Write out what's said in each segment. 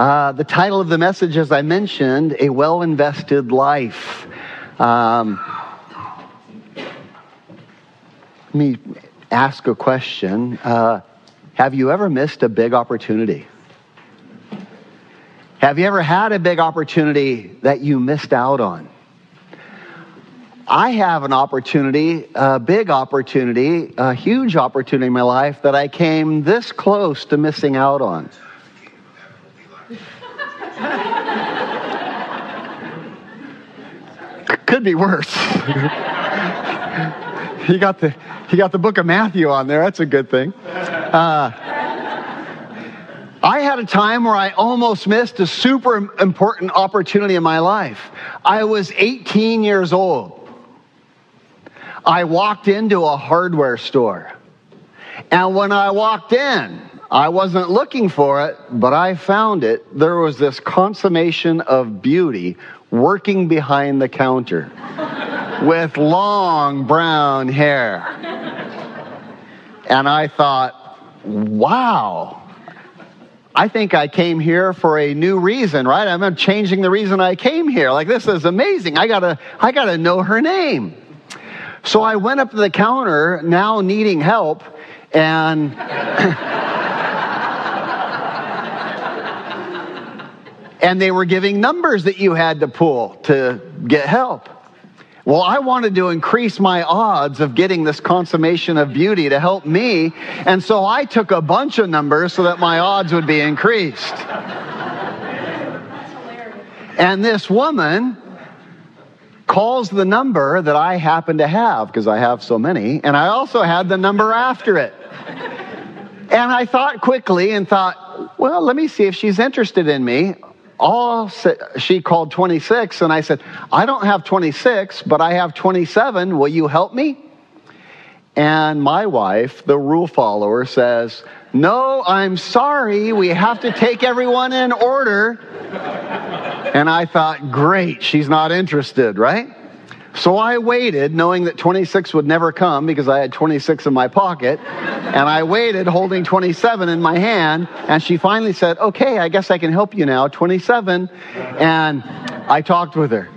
Uh, the title of the message, as I mentioned, A Well Invested Life. Um, let me ask a question. Uh, have you ever missed a big opportunity? Have you ever had a big opportunity that you missed out on? I have an opportunity, a big opportunity, a huge opportunity in my life that I came this close to missing out on. Could be worse. he, got the he got the book of Matthew on there. That's a good thing. Uh, I had a time where I almost missed a super important opportunity in my life. I was 18 years old. I walked into a hardware store. And when I walked in, I wasn't looking for it, but I found it. There was this consummation of beauty working behind the counter with long brown hair. And I thought, wow, I think I came here for a new reason, right? I'm changing the reason I came here. Like this is amazing. I gotta, I gotta know her name. So I went up to the counter, now needing help, and and they were giving numbers that you had to pull to get help. Well, I wanted to increase my odds of getting this consummation of beauty to help me, and so I took a bunch of numbers so that my odds would be increased. And this woman calls the number that I happen to have because I have so many, and I also had the number after it. And I thought quickly and thought, well, let me see if she's interested in me all she called 26 and i said i don't have 26 but i have 27 will you help me? And my wife the rule follower says no i'm sorry. We have to take everyone in order. And i thought great. She's not interested right so I waited, knowing that 26 would never come because I had 26 in my pocket. And I waited, holding 27 in my hand. And she finally said, Okay, I guess I can help you now, 27. And I talked with her.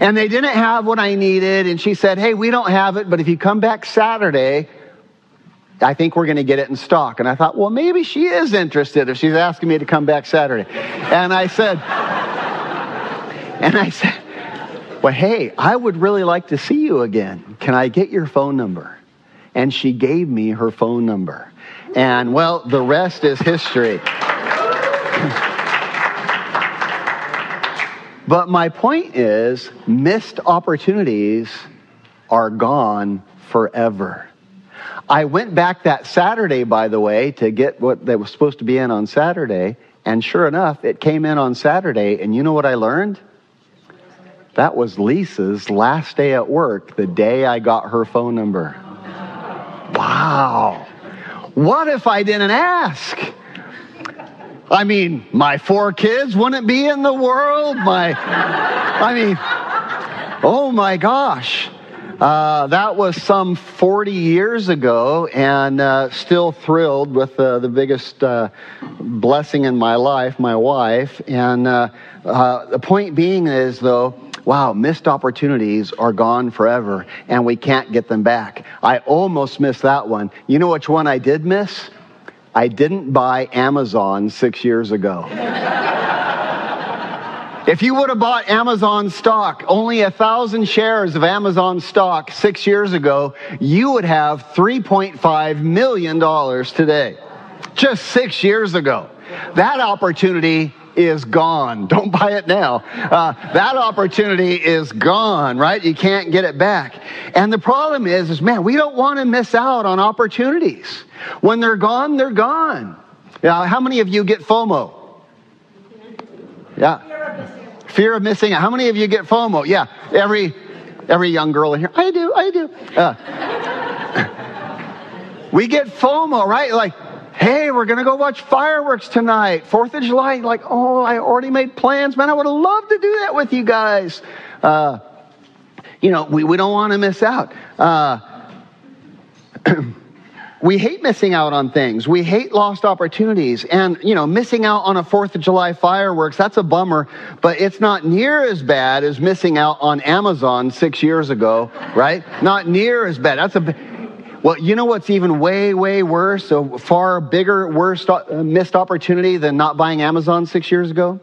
And they didn't have what I needed. And she said, Hey, we don't have it, but if you come back Saturday, I think we're going to get it in stock. And I thought, Well, maybe she is interested if she's asking me to come back Saturday. And I said, And I said, well, hey, I would really like to see you again. Can I get your phone number? And she gave me her phone number. And well, the rest is history. but my point is missed opportunities are gone forever. I went back that Saturday, by the way, to get what that was supposed to be in on Saturday. And sure enough, it came in on Saturday. And you know what I learned? That was Lisa's last day at work, the day I got her phone number. Wow. What if I didn't ask? I mean, my four kids wouldn't be in the world. My, I mean, oh my gosh. Uh, that was some 40 years ago, and uh, still thrilled with uh, the biggest uh, blessing in my life, my wife. And uh, the point being is, though, wow, missed opportunities are gone forever and we can't get them back. I almost missed that one. You know which one I did miss? I didn't buy Amazon six years ago. If you would have bought Amazon stock, only a thousand shares of Amazon stock six years ago, you would have $3.5 million today. Just six years ago. That opportunity is gone. Don't buy it now. Uh, that opportunity is gone, right? You can't get it back. And the problem is, is man, we don't want to miss out on opportunities. When they're gone, they're gone. Now, how many of you get FOMO? Yeah. Fear of missing out. How many of you get FOMO? Yeah, every every young girl in here. I do, I do. Uh, we get FOMO, right? Like, hey, we're going to go watch fireworks tonight, Fourth of July. Like, oh, I already made plans. Man, I would have loved to do that with you guys. Uh, you know, we, we don't want to miss out. Uh, we hate missing out on things. We hate lost opportunities. And, you know, missing out on a 4th of July fireworks, that's a bummer, but it's not near as bad as missing out on Amazon six years ago, right? Not near as bad. That's a, well, you know what's even way, way worse, a far bigger, worse uh, missed opportunity than not buying Amazon six years ago?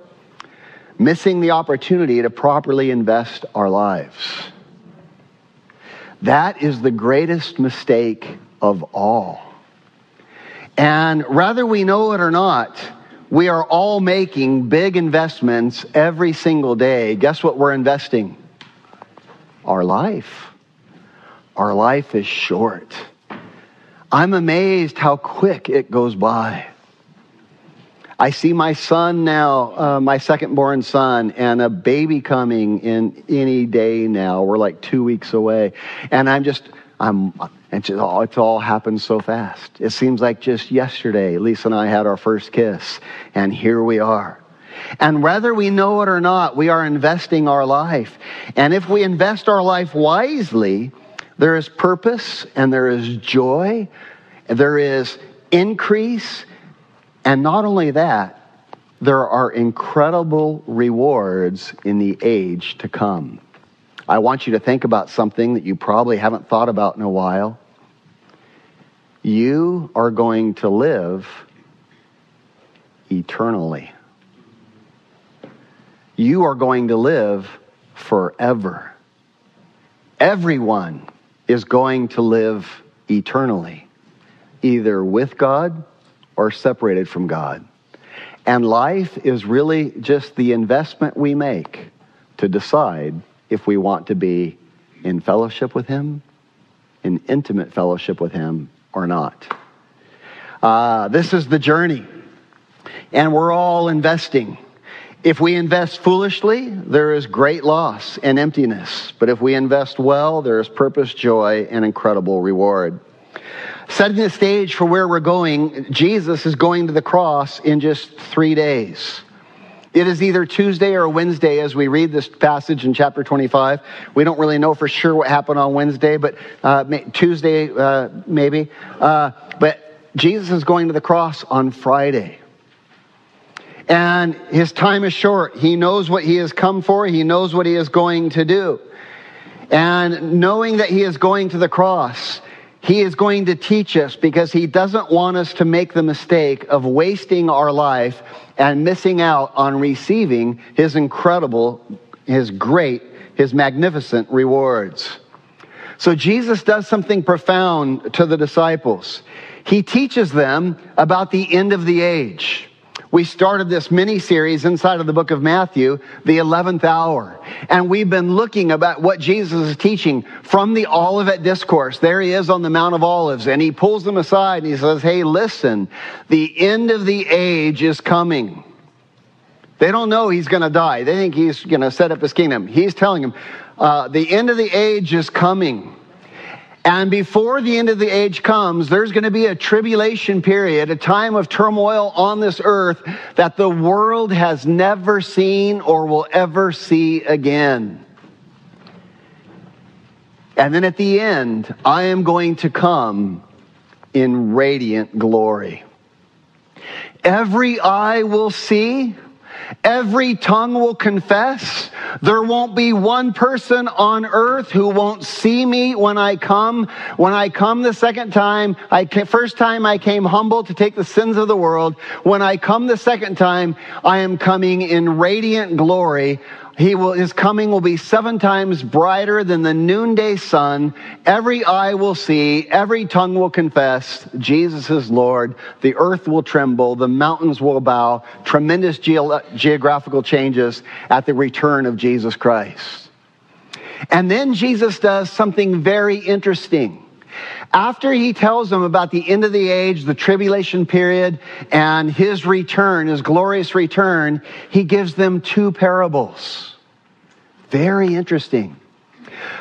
Missing the opportunity to properly invest our lives. That is the greatest mistake of all. And whether we know it or not, we are all making big investments every single day. Guess what we're investing? Our life. Our life is short. I'm amazed how quick it goes by. I see my son now, uh, my second born son, and a baby coming in any day now. We're like two weeks away. And I'm just, I'm, and just, oh, it's all happened so fast. It seems like just yesterday, Lisa and I had our first kiss, and here we are. And whether we know it or not, we are investing our life. And if we invest our life wisely, there is purpose and there is joy, there is increase, and not only that, there are incredible rewards in the age to come. I want you to think about something that you probably haven't thought about in a while. You are going to live eternally. You are going to live forever. Everyone is going to live eternally, either with God or separated from God. And life is really just the investment we make to decide if we want to be in fellowship with Him, in intimate fellowship with Him, or not. Uh, this is the journey, and we're all investing. If we invest foolishly, there is great loss and emptiness. But if we invest well, there is purpose, joy, and incredible reward. Setting the stage for where we're going, Jesus is going to the cross in just three days. It is either Tuesday or Wednesday as we read this passage in chapter 25. We don't really know for sure what happened on Wednesday, but uh, Tuesday uh, maybe. Uh, but Jesus is going to the cross on Friday. And his time is short. He knows what he has come for, he knows what he is going to do. And knowing that he is going to the cross, he is going to teach us because he doesn't want us to make the mistake of wasting our life and missing out on receiving his incredible, his great, his magnificent rewards. So Jesus does something profound to the disciples. He teaches them about the end of the age we started this mini series inside of the book of Matthew, the 11th hour. And we've been looking about what Jesus is teaching from the Olivet Discourse. There he is on the Mount of Olives, and he pulls them aside and he says, Hey, listen, the end of the age is coming. They don't know he's going to die. They think he's going to set up his kingdom. He's telling them, uh, the end of the age is coming. And before the end of the age comes, there's going to be a tribulation period, a time of turmoil on this earth that the world has never seen or will ever see again. And then at the end, I am going to come in radiant glory. Every eye will see, every tongue will confess there won't be one person on earth who won't see me when I come. When I come the second time, I came, first time I came humble to take the sins of the world. When I come the second time, I am coming in radiant glory. He will, his coming will be seven times brighter than the noonday sun. Every eye will see, every tongue will confess Jesus is Lord. The earth will tremble, the mountains will bow. Tremendous ge- geographical changes at the return of Jesus Christ. And then Jesus does something very interesting. After he tells them about the end of the age, the tribulation period, and his return, his glorious return, he gives them two parables. Very interesting.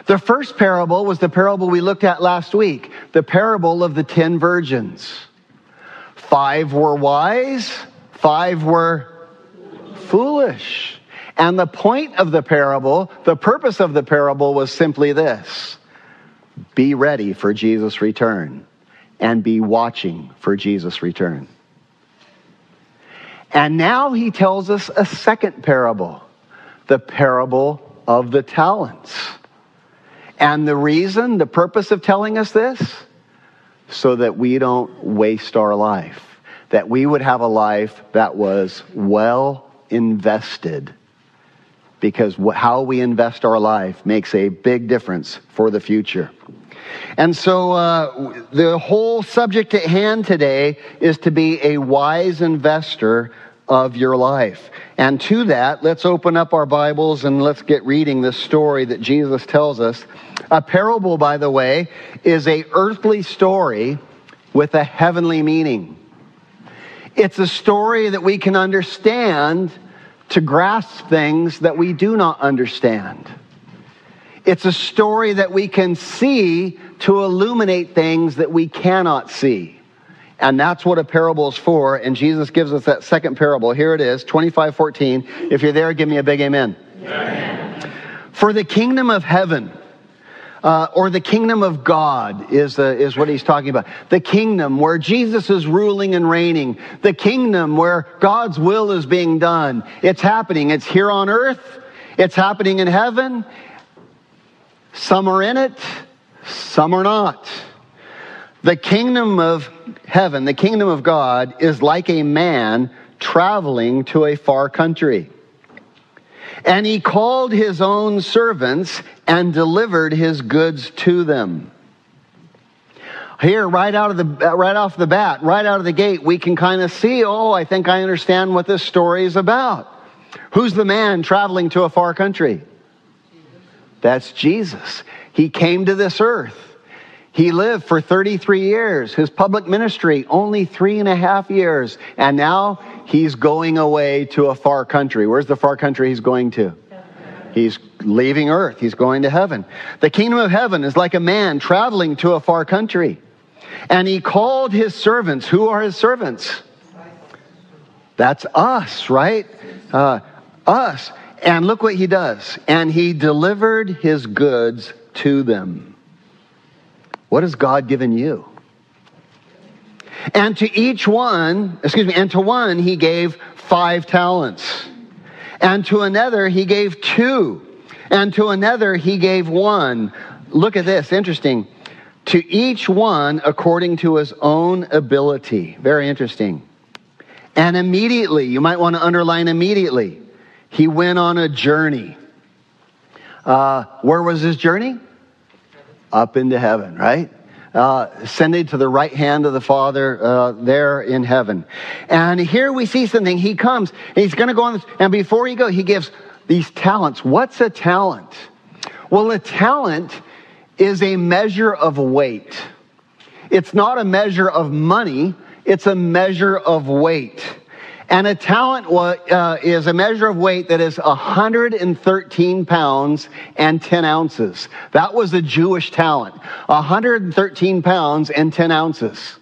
The first parable was the parable we looked at last week, the parable of the ten virgins. Five were wise, five were foolish. And the point of the parable, the purpose of the parable was simply this be ready for Jesus' return and be watching for Jesus' return. And now he tells us a second parable, the parable of the talents. And the reason, the purpose of telling us this, so that we don't waste our life, that we would have a life that was well invested because how we invest our life makes a big difference for the future. And so, uh, the whole subject at hand today is to be a wise investor of your life. And to that, let's open up our Bibles and let's get reading this story that Jesus tells us. A parable, by the way, is a earthly story with a heavenly meaning. It's a story that we can understand to grasp things that we do not understand. It's a story that we can see to illuminate things that we cannot see. And that's what a parable is for. And Jesus gives us that second parable. Here it is, 25 14. If you're there, give me a big amen. amen. For the kingdom of heaven, uh, or the kingdom of God is, uh, is what he's talking about. The kingdom where Jesus is ruling and reigning. The kingdom where God's will is being done. It's happening. It's here on earth. It's happening in heaven. Some are in it, some are not. The kingdom of heaven, the kingdom of God, is like a man traveling to a far country and he called his own servants and delivered his goods to them. Here, right out of the right off the bat, right out of the gate, we can kind of see, oh, I think I understand what this story is about. Who's the man traveling to a far country? That's Jesus. He came to this earth. He lived for 33 years. His public ministry, only three and a half years. And now he's going away to a far country. Where's the far country he's going to? He's leaving earth. He's going to heaven. The kingdom of heaven is like a man traveling to a far country. And he called his servants. Who are his servants? That's us, right? Uh, us. And look what he does. And he delivered his goods to them. What has God given you? And to each one, excuse me, and to one he gave five talents. And to another he gave two. And to another he gave one. Look at this, interesting. To each one according to his own ability. Very interesting. And immediately, you might want to underline immediately, he went on a journey. Uh, where was his journey? Up into heaven, right? Uh, ascended to the right hand of the Father uh, there in heaven. And here we see something. He comes he's going to go on this. And before he goes, he gives these talents. What's a talent? Well, a talent is a measure of weight. It's not a measure of money, it's a measure of weight. And a talent uh, is a measure of weight that is 113 pounds and 10 ounces. That was a Jewish talent. 113 pounds and 10 ounces.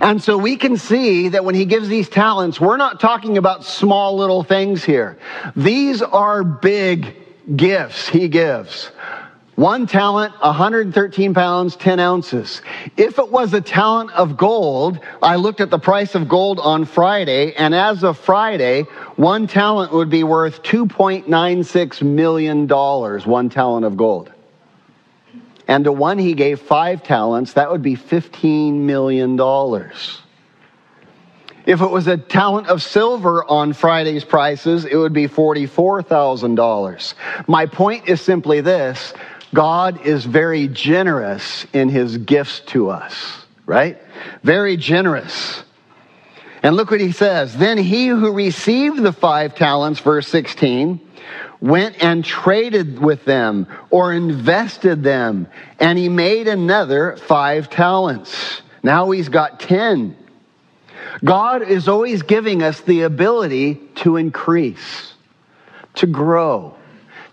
And so we can see that when he gives these talents, we're not talking about small little things here. These are big gifts he gives. One talent, 113 pounds, 10 ounces. If it was a talent of gold, I looked at the price of gold on Friday, and as of Friday, one talent would be worth $2.96 million, one talent of gold. And to one he gave five talents, that would be $15 million. If it was a talent of silver on Friday's prices, it would be $44,000. My point is simply this God is very generous in his gifts to us, right? Very generous. And look what he says. Then he who received the five talents, verse 16, went and traded with them or invested them, and he made another five talents. Now he's got 10. God is always giving us the ability to increase, to grow,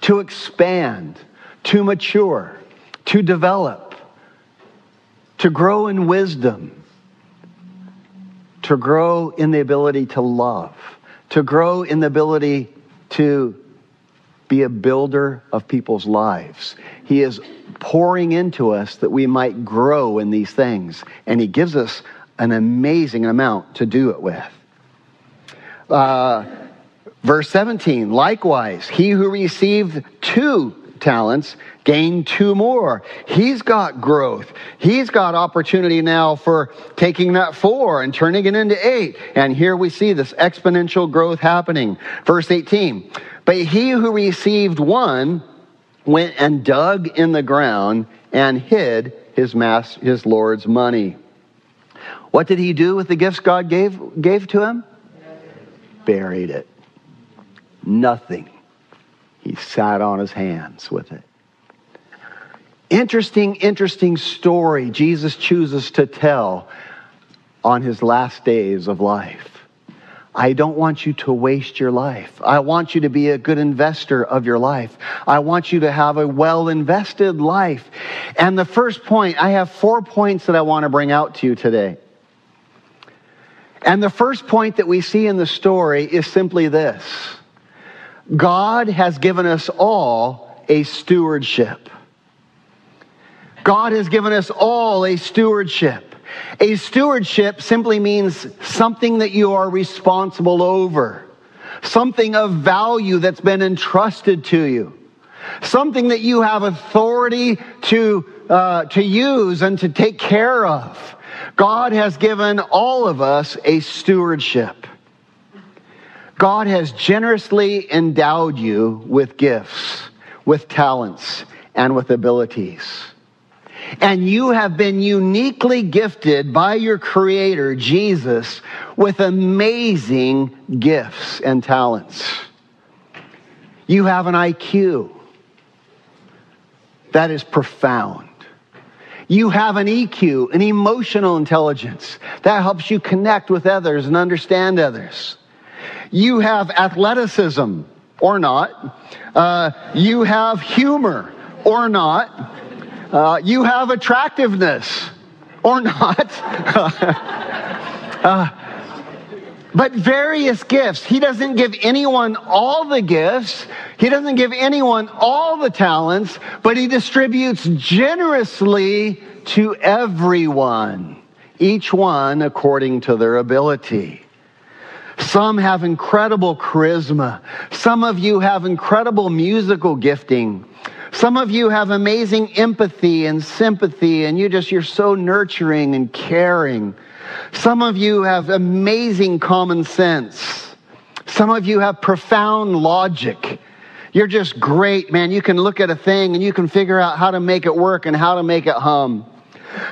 to expand, to mature, to develop, to grow in wisdom to grow in the ability to love, to grow in the ability to be a builder of people's lives. He is pouring into us that we might grow in these things, and He gives us an amazing amount to do it with. Uh, verse 17, likewise, he who received two talents gained two more. He's got growth. He's got opportunity now for taking that four and turning it into eight. And here we see this exponential growth happening. Verse 18. But he who received one went and dug in the ground and hid his mass, his Lord's money. What did he do with the gifts God gave, gave to him? Buried it. Nothing. He sat on his hands with it. Interesting, interesting story Jesus chooses to tell on his last days of life. I don't want you to waste your life. I want you to be a good investor of your life. I want you to have a well invested life. And the first point, I have four points that I want to bring out to you today. And the first point that we see in the story is simply this God has given us all a stewardship. God has given us all a stewardship. A stewardship simply means something that you are responsible over, something of value that's been entrusted to you, something that you have authority to, uh, to use and to take care of. God has given all of us a stewardship. God has generously endowed you with gifts, with talents, and with abilities. And you have been uniquely gifted by your Creator, Jesus, with amazing gifts and talents. You have an IQ that is profound. You have an EQ, an emotional intelligence that helps you connect with others and understand others. You have athleticism or not. Uh, you have humor or not. Uh, you have attractiveness or not. uh, but various gifts. He doesn't give anyone all the gifts. He doesn't give anyone all the talents, but he distributes generously to everyone, each one according to their ability. Some have incredible charisma. Some of you have incredible musical gifting. Some of you have amazing empathy and sympathy, and you just, you're so nurturing and caring. Some of you have amazing common sense. Some of you have profound logic. You're just great, man. You can look at a thing and you can figure out how to make it work and how to make it hum.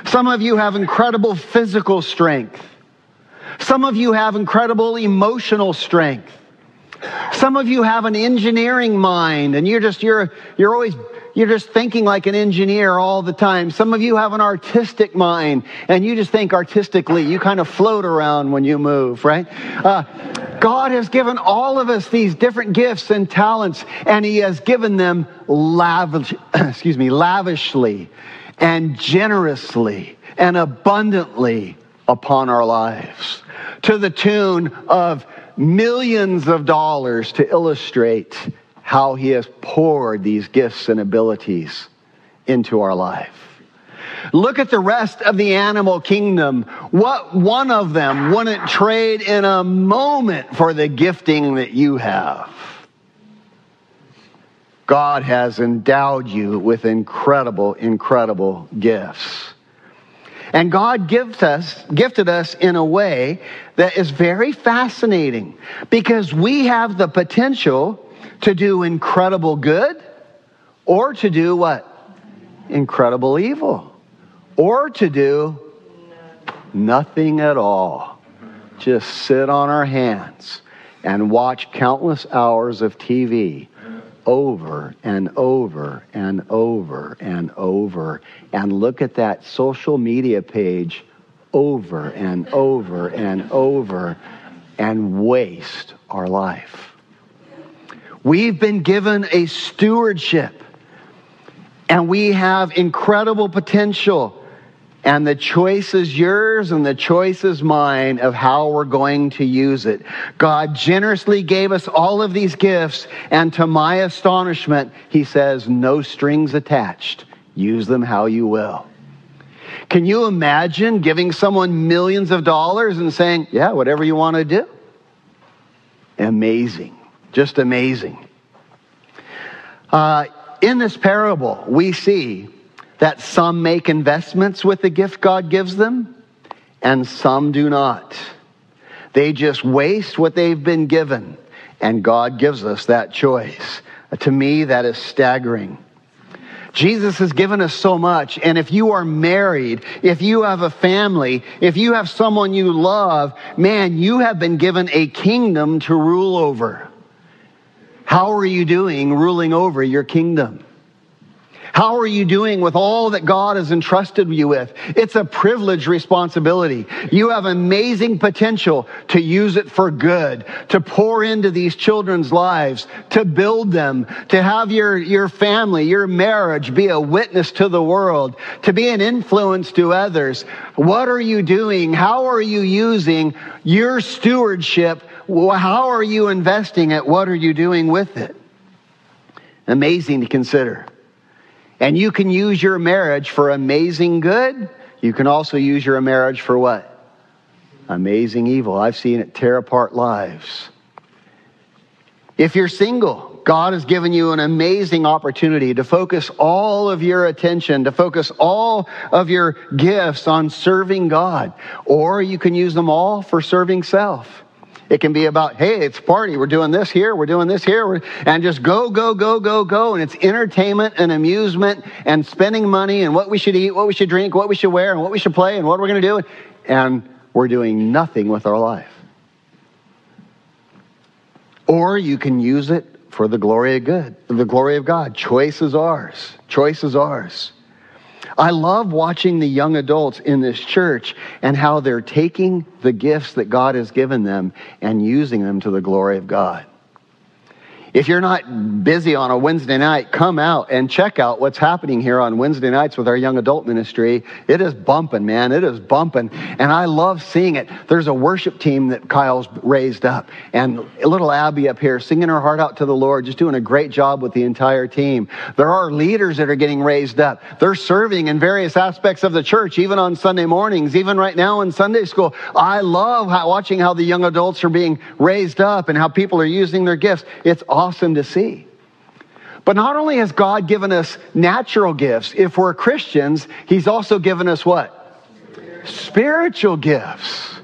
Some of you have incredible physical strength. Some of you have incredible emotional strength. Some of you have an engineering mind and you're just, you're, you're always, you're just thinking like an engineer all the time. Some of you have an artistic mind and you just think artistically. You kind of float around when you move, right? Uh, God has given all of us these different gifts and talents and he has given them lavish, excuse me, lavishly and generously and abundantly upon our lives to the tune of millions of dollars to illustrate how he has poured these gifts and abilities into our life. Look at the rest of the animal kingdom. What one of them wouldn't trade in a moment for the gifting that you have? God has endowed you with incredible, incredible gifts. And God us, gifted us in a way that is very fascinating because we have the potential to do incredible good or to do what? Incredible evil or to do nothing at all. just sit on our hands and watch countless hours of TV over and over and over and over and look at that social media page over and over and over and waste our life. We've been given a stewardship and we have incredible potential. And the choice is yours and the choice is mine of how we're going to use it. God generously gave us all of these gifts, and to my astonishment, He says, no strings attached. Use them how you will. Can you imagine giving someone millions of dollars and saying, yeah, whatever you want to do? Amazing. Just amazing. Uh, in this parable, we see that some make investments with the gift God gives them and some do not. They just waste what they've been given, and God gives us that choice. To me, that is staggering. Jesus has given us so much. And if you are married, if you have a family, if you have someone you love, man, you have been given a kingdom to rule over. How are you doing ruling over your kingdom? How are you doing with all that God has entrusted you with? It's a privileged responsibility. You have amazing potential to use it for good, to pour into these children's lives, to build them, to have your, your family, your marriage be a witness to the world, to be an influence to others. What are you doing? How are you using your stewardship? How are you investing it? What are you doing with it? Amazing to consider. And you can use your marriage for amazing good. You can also use your marriage for what? Amazing evil. I've seen it tear apart lives. If you're single, God has given you an amazing opportunity to focus all of your attention, to focus all of your gifts on serving God. Or you can use them all for serving self. It can be about, hey, it's party. We're doing this here. We're doing this here. and just go, go, go, go, go. And it's entertainment and amusement and spending money and what we should eat, what we should drink, what we should wear, and what we should play and what we're going to do. And we're doing nothing with our life. Or you can use it for the glory of good, the glory of God. Choice is ours. Choice is ours. I love watching the young adults in this church and how they're taking the gifts that God has given them and using them to the glory of God. If you're not busy on a Wednesday night, come out and check out what's happening here on Wednesday nights with our young adult ministry. It is bumping, man. It is bumping. And I love seeing it. There's a worship team that Kyle's raised up, and little Abby up here singing her heart out to the Lord, just doing a great job with the entire team. There are leaders that are getting raised up. They're serving in various aspects of the church, even on Sunday mornings, even right now in Sunday school. I love how, watching how the young adults are being raised up and how people are using their gifts. It's awesome to see. But not only has God given us natural gifts, if we're Christians, He's also given us what? Spiritual gifts.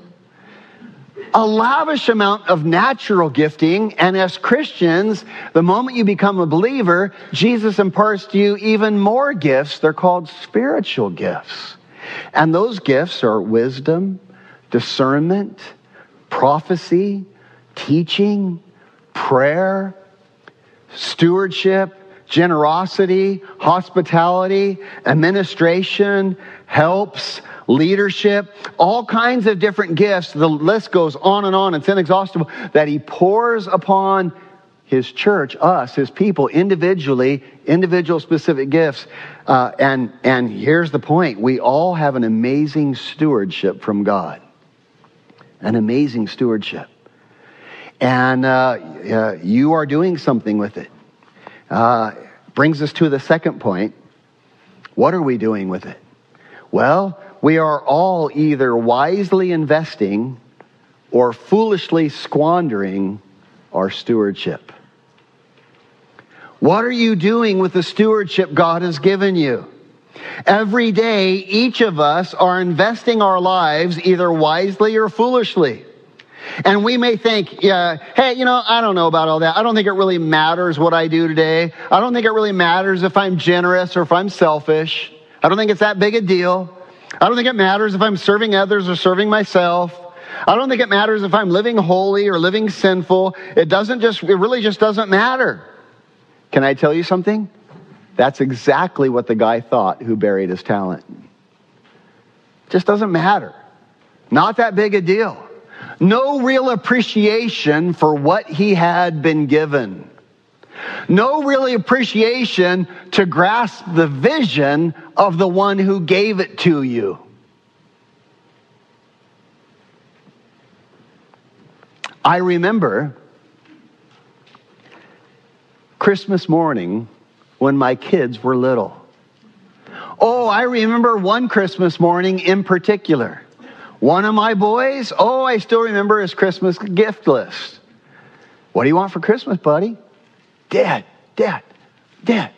A lavish amount of natural gifting, and as Christians, the moment you become a believer, Jesus imparts to you even more gifts. They're called spiritual gifts. And those gifts are wisdom, discernment, prophecy, teaching, prayer, stewardship, generosity, hospitality, administration, helps, leadership, all kinds of different gifts. The list goes on and on. It's inexhaustible that he pours upon his church, us, his people, individually, individual specific gifts. Uh, and, and here's the point. We all have an amazing stewardship from God. An amazing stewardship and uh, you are doing something with it. Uh, brings us to the second point. What are we doing with it? Well, we are all either wisely investing or foolishly squandering our stewardship. What are you doing with the stewardship God has given you? Every day, each of us are investing our lives either wisely or foolishly. And we may think, yeah, hey, you know, I don't know about all that. I don't think it really matters what I do today. I don't think it really matters if I'm generous or if I'm selfish. I don't think it's that big a deal. I don't think it matters if I'm serving others or serving myself. I don't think it matters if I'm living holy or living sinful. It doesn't just, it really just doesn't matter. Can I tell you something? That's exactly what the guy thought who buried his talent. Just doesn't matter. Not that big a deal. No real appreciation for what he had been given. No really appreciation to grasp the vision of the one who gave it to you. I remember Christmas morning when my kids were little. Oh, I remember one Christmas morning in particular. One of my boys, oh, I still remember his Christmas gift list. What do you want for Christmas, buddy? Dad, Dad, Dad,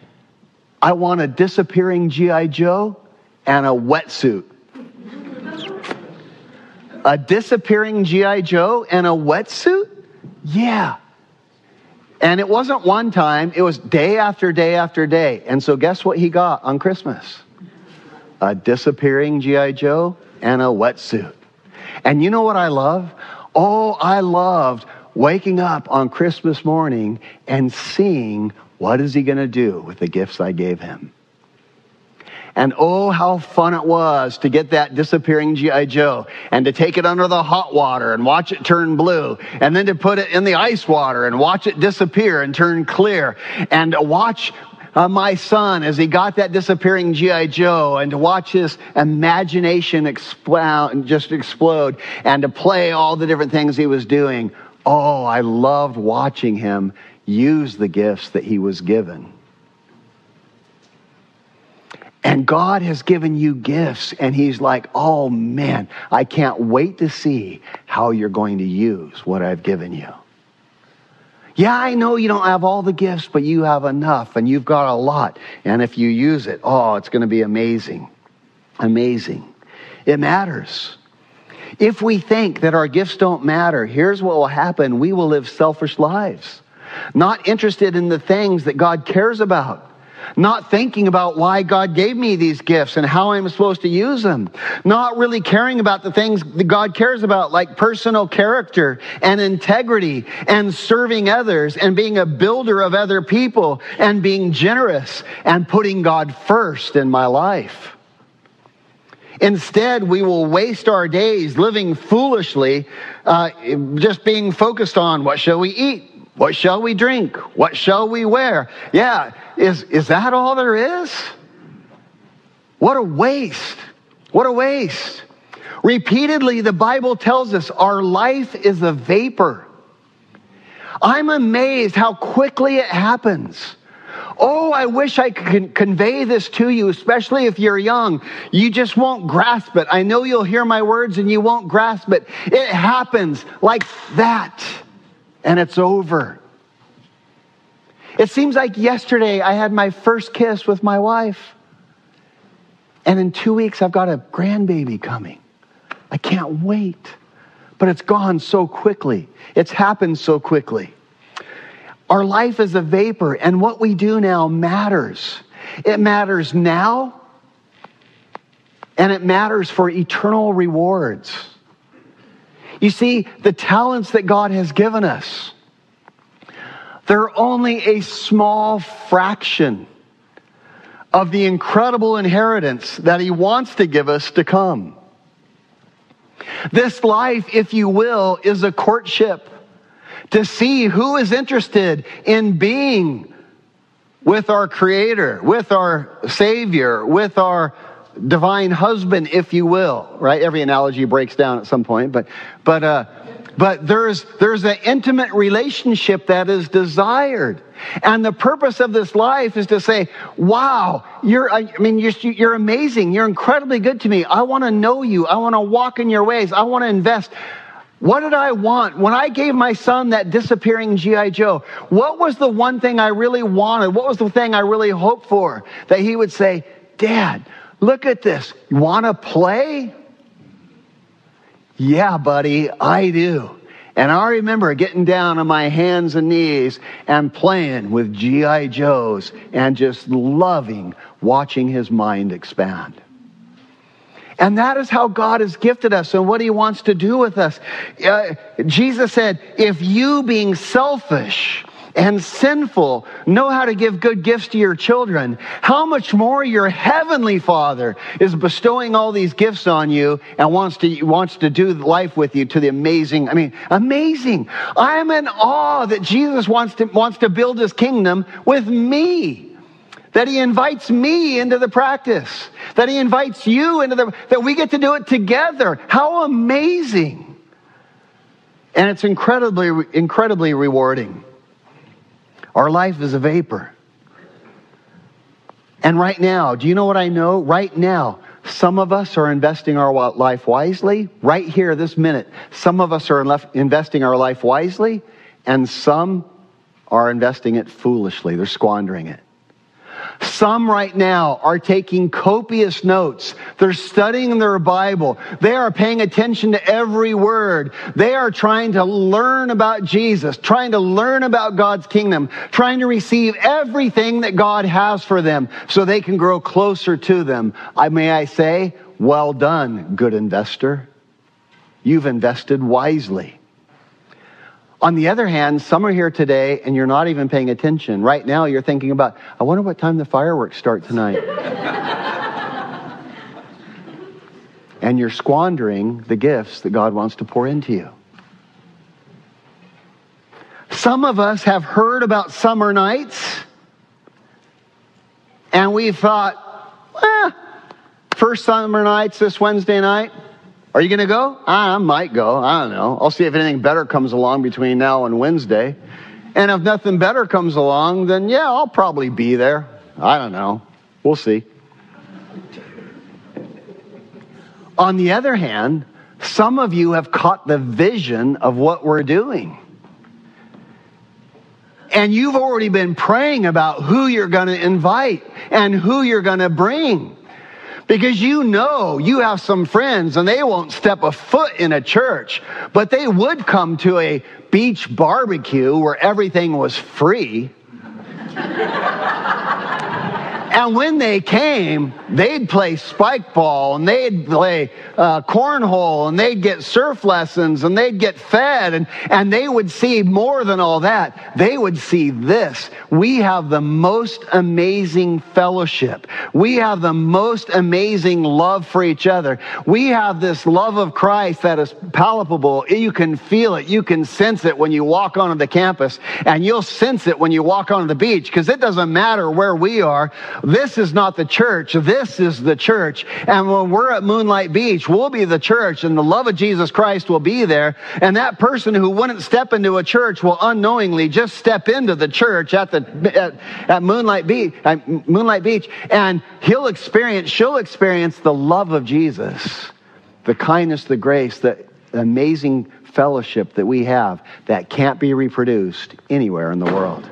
I want a disappearing G.I. Joe and a wetsuit. a disappearing G.I. Joe and a wetsuit? Yeah. And it wasn't one time, it was day after day after day. And so, guess what he got on Christmas? A disappearing G.I. Joe and a wetsuit. And you know what I love? Oh, I loved waking up on Christmas morning and seeing what is he going to do with the gifts I gave him. And oh, how fun it was to get that disappearing G.I. Joe and to take it under the hot water and watch it turn blue. And then to put it in the ice water and watch it disappear and turn clear. And watch uh, my son as he got that disappearing G.I. Joe and to watch his imagination explode, just explode and to play all the different things he was doing. Oh, I loved watching him use the gifts that he was given. And God has given you gifts, and He's like, oh man, I can't wait to see how you're going to use what I've given you. Yeah, I know you don't have all the gifts, but you have enough, and you've got a lot. And if you use it, oh, it's going to be amazing. Amazing. It matters. If we think that our gifts don't matter, here's what will happen we will live selfish lives, not interested in the things that God cares about not thinking about why God gave me these gifts and how I'm supposed to use them, not really caring about the things that God cares about, like personal character and integrity and serving others and being a builder of other people and being generous and putting God first in my life. Instead, we will waste our days living foolishly, uh, just being focused on what shall we eat? What shall we drink? What shall we wear? Yeah, is, is that all there is? What a waste. What a waste. Repeatedly, the Bible tells us our life is a vapor. I'm amazed how quickly it happens. Oh, I wish I could convey this to you, especially if you're young. You just won't grasp it. I know you'll hear my words and you won't grasp it. It happens like that, and it's over. It seems like yesterday I had my first kiss with my wife. And in two weeks, I've got a grandbaby coming. I can't wait. But it's gone so quickly, it's happened so quickly. Our life is a vapor, and what we do now matters. It matters now, and it matters for eternal rewards. You see, the talents that God has given us they're only a small fraction of the incredible inheritance that He wants to give us to come. This life, if you will, is a courtship to see who is interested in being with our Creator, with our Savior, with our divine husband, if you will, right? Every analogy breaks down at some point, but, but, uh, but there's, there's an intimate relationship that is desired. And the purpose of this life is to say, wow, you're, I mean, you're, you're amazing. You're incredibly good to me. I want to know you. I want to walk in your ways. I want to invest. What did I want? When I gave my son that disappearing G.I. Joe, what was the one thing I really wanted? What was the thing I really hoped for? That he would say, Dad, look at this. You want to play? Yeah, buddy, I do. And I remember getting down on my hands and knees and playing with G.I. Joes and just loving watching his mind expand. And that is how God has gifted us and what he wants to do with us. Uh, Jesus said, if you being selfish, and sinful know how to give good gifts to your children, how much more your heavenly Father is bestowing all these gifts on you and wants to, wants to do life with you to the amazing, I mean, amazing. I'm in awe that Jesus wants to, wants to build his kingdom with me that he invites me into the practice, that he invites you into the, that we get to do it together. How amazing. And it's incredibly, incredibly rewarding. Our life is a vapor. And right now, do you know what I know? Right now, some of us are investing our life wisely. Right here, this minute, some of us are investing our life wisely, and some are investing it foolishly. They're squandering it. Some right now are taking copious notes. They're studying their Bible. They are paying attention to every word. They are trying to learn about Jesus, trying to learn about God's kingdom, trying to receive everything that God has for them so they can grow closer to them. I may I say, well done, good investor. You've invested wisely. On the other hand, some are here today and you're not even paying attention. Right now, you're thinking about, I wonder what time the fireworks start tonight. and you're squandering the gifts that God wants to pour into you. Some of us have heard about summer nights and we thought, eh, first summer nights this Wednesday night, are you going to go? I might go. I don't know. I'll see if anything better comes along between now and Wednesday. And if nothing better comes along, then yeah, I'll probably be there. I don't know. We'll see. On the other hand, some of you have caught the vision of what we're doing. And you've already been praying about who you're going to invite and who you're going to bring. Because you know you have some friends and they won't step a foot in a church, but they would come to a beach barbecue where everything was free. And when they came, they'd play spike ball and they'd play uh, cornhole and they'd get surf lessons and they'd get fed and, and they would see more than all that. They would see this. We have the most amazing fellowship. We have the most amazing love for each other. We have this love of Christ that is palpable. You can feel it. You can sense it when you walk onto the campus and you'll sense it when you walk onto the beach because it doesn't matter where we are. This is not the church. This is the church. And when we're at Moonlight Beach, we'll be the church and the love of Jesus Christ will be there. And that person who wouldn't step into a church will unknowingly just step into the church at the, at, at Moonlight Beach, at Moonlight Beach. And he'll experience, she'll experience the love of Jesus, the kindness, the grace, the amazing fellowship that we have that can't be reproduced anywhere in the world.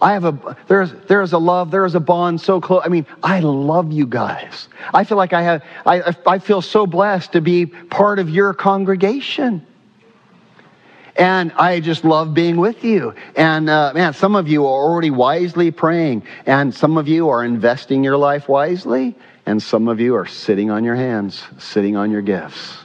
I have a there's there's a love, there is a bond so close. I mean, I love you guys. I feel like I have I I feel so blessed to be part of your congregation. And I just love being with you. And uh, man, some of you are already wisely praying, and some of you are investing your life wisely, and some of you are sitting on your hands, sitting on your gifts.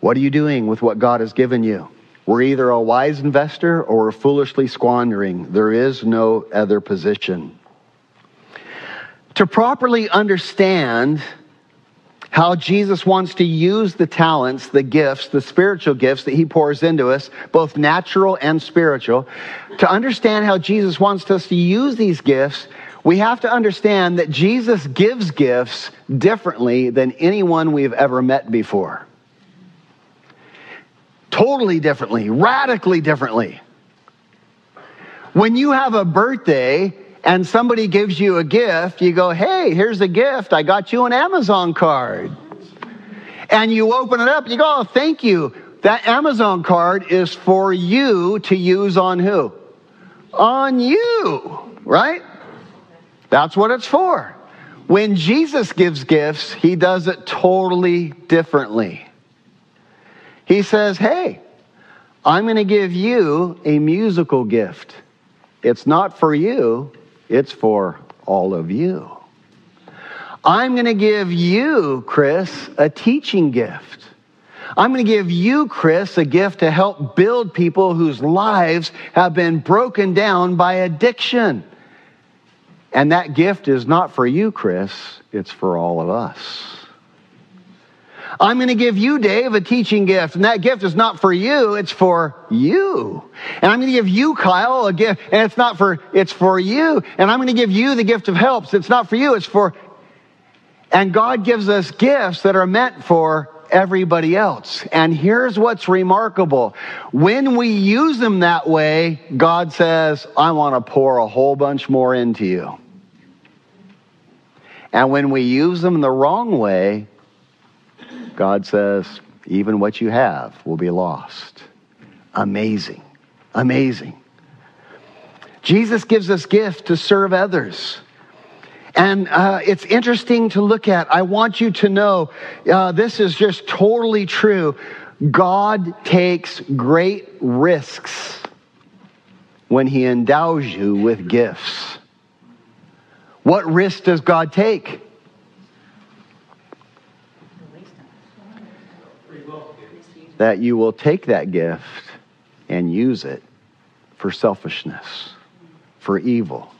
What are you doing with what God has given you? We're either a wise investor or we're foolishly squandering. There is no other position. To properly understand how Jesus wants to use the talents, the gifts, the spiritual gifts that he pours into us, both natural and spiritual, to understand how Jesus wants us to use these gifts, we have to understand that Jesus gives gifts differently than anyone we've ever met before totally differently, radically differently. When you have a birthday and somebody gives you a gift, you go, hey, here's a gift. I got you an Amazon card. And you open it up, you go, oh, thank you. That Amazon card is for you to use on who? On you, right? That's what it's for. When Jesus gives gifts, he does it totally differently. He says, Hey, I'm going to give you a musical gift. It's not for you, it's for all of you. I'm going to give you, Chris, a teaching gift. I'm going to give you, Chris, a gift to help build people whose lives have been broken down by addiction. And that gift is not for you, Chris, it's for all of us. I'm going to give you, Dave, a teaching gift. And that gift is not for you, it's for you. And I'm going to give you, Kyle, a gift. And it's not for, it's for you. And I'm going to give you the gift of helps. It's not for you, it's for, and God gives us gifts that are meant for everybody else. And here's what's remarkable. When we use them that way, God says, I want to pour a whole bunch more into you. And when we use them the wrong way, God says, even what you have will be lost. Amazing. Amazing. Jesus gives us gifts to serve others. And uh, it's interesting to look at. I want you to know uh, this is just totally true. God takes great risks when He endows you with gifts. What risk does God take? That you will take that gift and use it for selfishness, for evil,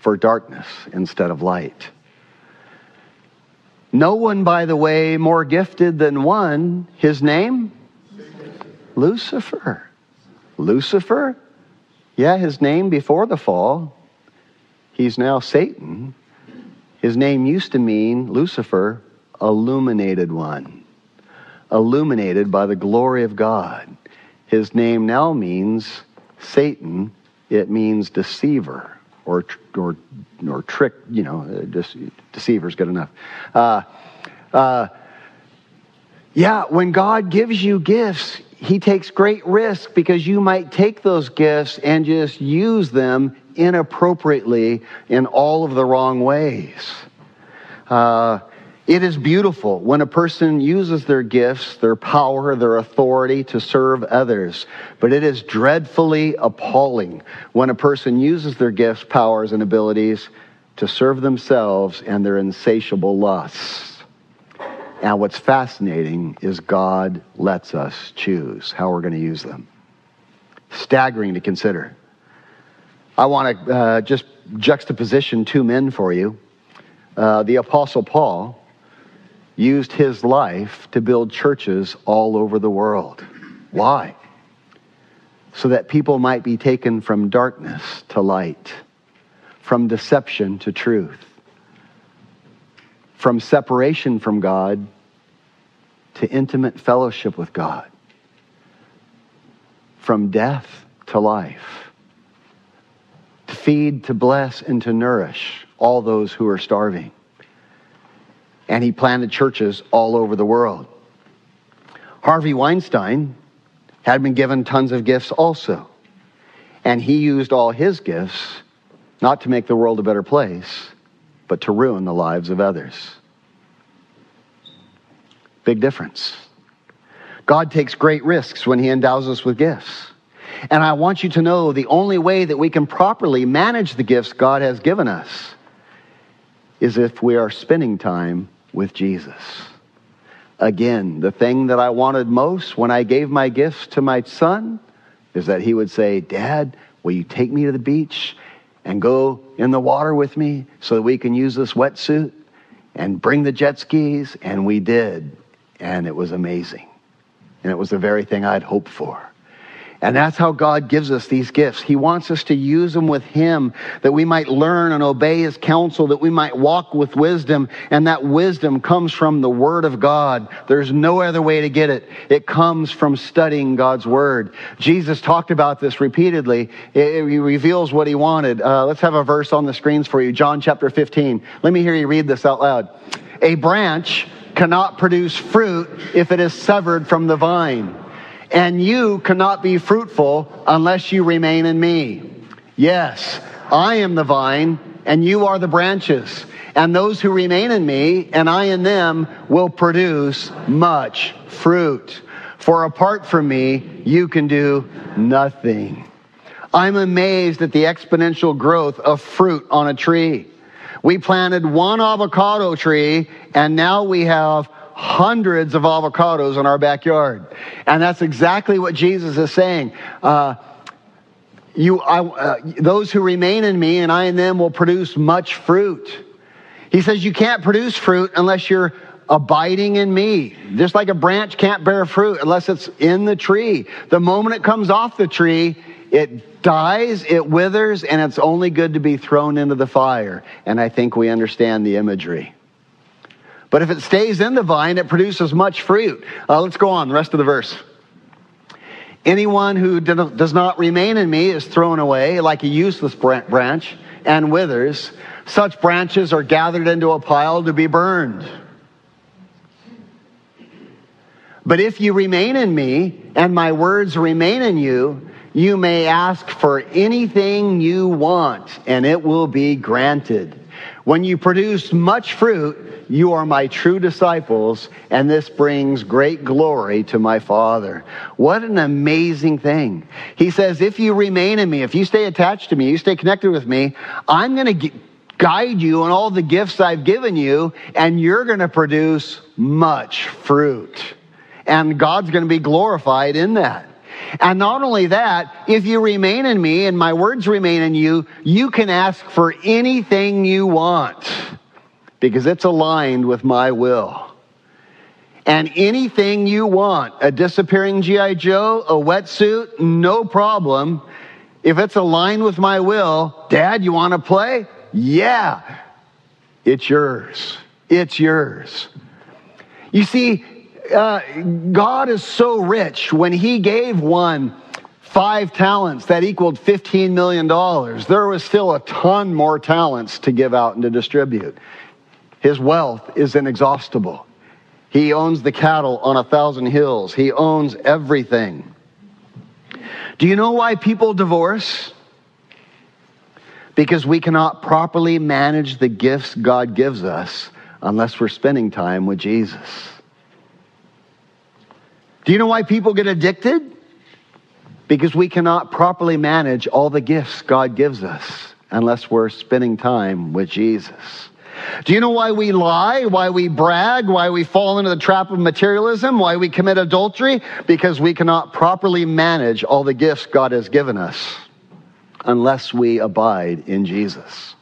for darkness instead of light. No one, by the way, more gifted than one. His name? Lucifer. Lucifer? Yeah, his name before the fall. He's now Satan. His name used to mean Lucifer, illuminated one illuminated by the glory of God. His name now means Satan. It means deceiver or or or trick. You know, uh, deceiver is good enough. Uh, uh, yeah, when God gives you gifts, He takes great risk because you might take those gifts and just use them inappropriately in all of the wrong ways. Uh, it is beautiful when a person uses their gifts, their power, their authority to serve others. But it is dreadfully appalling when a person uses their gifts, powers, and abilities to serve themselves and their insatiable lusts. And what's fascinating is God lets us choose how we're going to use them. Staggering to consider. I want to uh, just juxtaposition two men for you. Uh, the Apostle Paul used his life to build churches all over the world. Why? So that people might be taken from darkness to light, from deception to truth, from separation from God to intimate fellowship with God, from death to life, to feed, to bless, and to nourish all those who are starving and he planted churches all over the world. Harvey Weinstein had been given tons of gifts also, and he used all his gifts not to make the world a better place, but to ruin the lives of others. Big difference. God takes great risks when he endows us with gifts. And I want you to know the only way that we can properly manage the gifts God has given us is if we are spending time with Jesus. Again, the thing that I wanted most when I gave my gifts to my son is that he would say, Dad, will you take me to the beach and go in the water with me so that we can use this wetsuit and bring the jet skis? And we did. And it was amazing. And it was the very thing I'd hoped for. And that's how God gives us these gifts. He wants us to use them with Him, that we might learn and obey His counsel, that we might walk with wisdom. And that wisdom comes from the Word of God. There's no other way to get it. It comes from studying God's Word. Jesus talked about this repeatedly. It, he reveals what He wanted. Uh, let's have a verse on the screens for you. John chapter 15. Let me hear you read this out loud. A branch cannot produce fruit if it is severed from the vine and you cannot be fruitful unless you remain in me. Yes, I am the vine, and you are the branches. And those who remain in me, and I in them, will produce much fruit. For apart from me, you can do nothing. I'm amazed at the exponential growth of fruit on a tree. We planted one avocado tree and now we have hundreds of avocados in our backyard. And that's exactly what Jesus is saying. Uh, you, I, uh, those who remain in me and I in them will produce much fruit. He says you can't produce fruit unless you're abiding in me. Just like a branch can't bear fruit unless it's in the tree. The moment it comes off the tree, it dies, it withers, and it's only good to be thrown into the fire. And I think we understand the imagery. But if it stays in the vine, it produces much fruit. Uh, let's go on, the rest of the verse. Anyone who does not remain in me is thrown away like a useless branch and withers. Such branches are gathered into a pile to be burned. But if you remain in me and my words remain in you, you may ask for anything you want and it will be granted. When you produce much fruit, you are my true disciples, and this brings great glory to my Father. What an amazing thing. He says, if you remain in me, if you stay attached to me, you stay connected with me, I'm going to guide you in all the gifts I've given you, and you're going to produce much fruit. And God's going to be glorified in that. And not only that, if you remain in me and my words remain in you, you can ask for anything you want because it's aligned with my will. And anything you want, a disappearing G.I. Joe, a wetsuit, no problem. If it's aligned with my will, Dad, you want to play? Yeah. It's yours. It's yours. You see, uh, God is so rich when He gave one five talents that equaled $15 million, there was still a ton more talents to give out and to distribute. His wealth is inexhaustible. He owns the cattle on a thousand hills. He owns everything. Do you know why people divorce? Because we cannot properly manage the gifts God gives us unless we're spending time with Jesus. Do you know why people get addicted? Because we cannot properly manage all the gifts God gives us unless we're spending time with Jesus. Do you know why we lie? Why we brag? Why we fall into the trap of materialism? Why we commit adultery? Because we cannot properly manage all the gifts God has given us unless we abide in Jesus.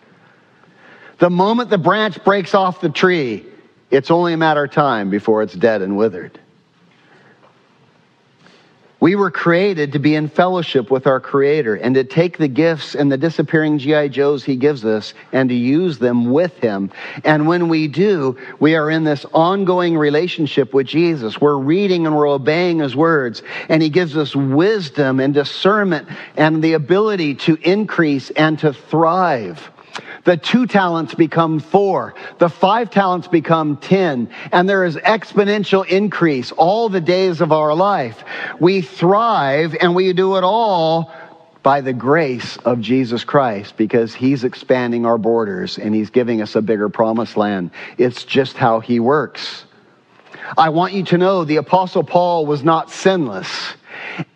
The moment the branch breaks off the tree, it's only a matter of time before it's dead and withered. We were created to be in fellowship with our Creator and to take the gifts and the disappearing G.I. Joes He gives us and to use them with Him. And when we do, we are in this ongoing relationship with Jesus. We're reading and we're obeying His words, and He gives us wisdom and discernment and the ability to increase and to thrive. The two talents become four. The five talents become 10. And there is exponential increase all the days of our life. We thrive and we do it all by the grace of Jesus Christ because he's expanding our borders and he's giving us a bigger promised land. It's just how he works. I want you to know the apostle Paul was not sinless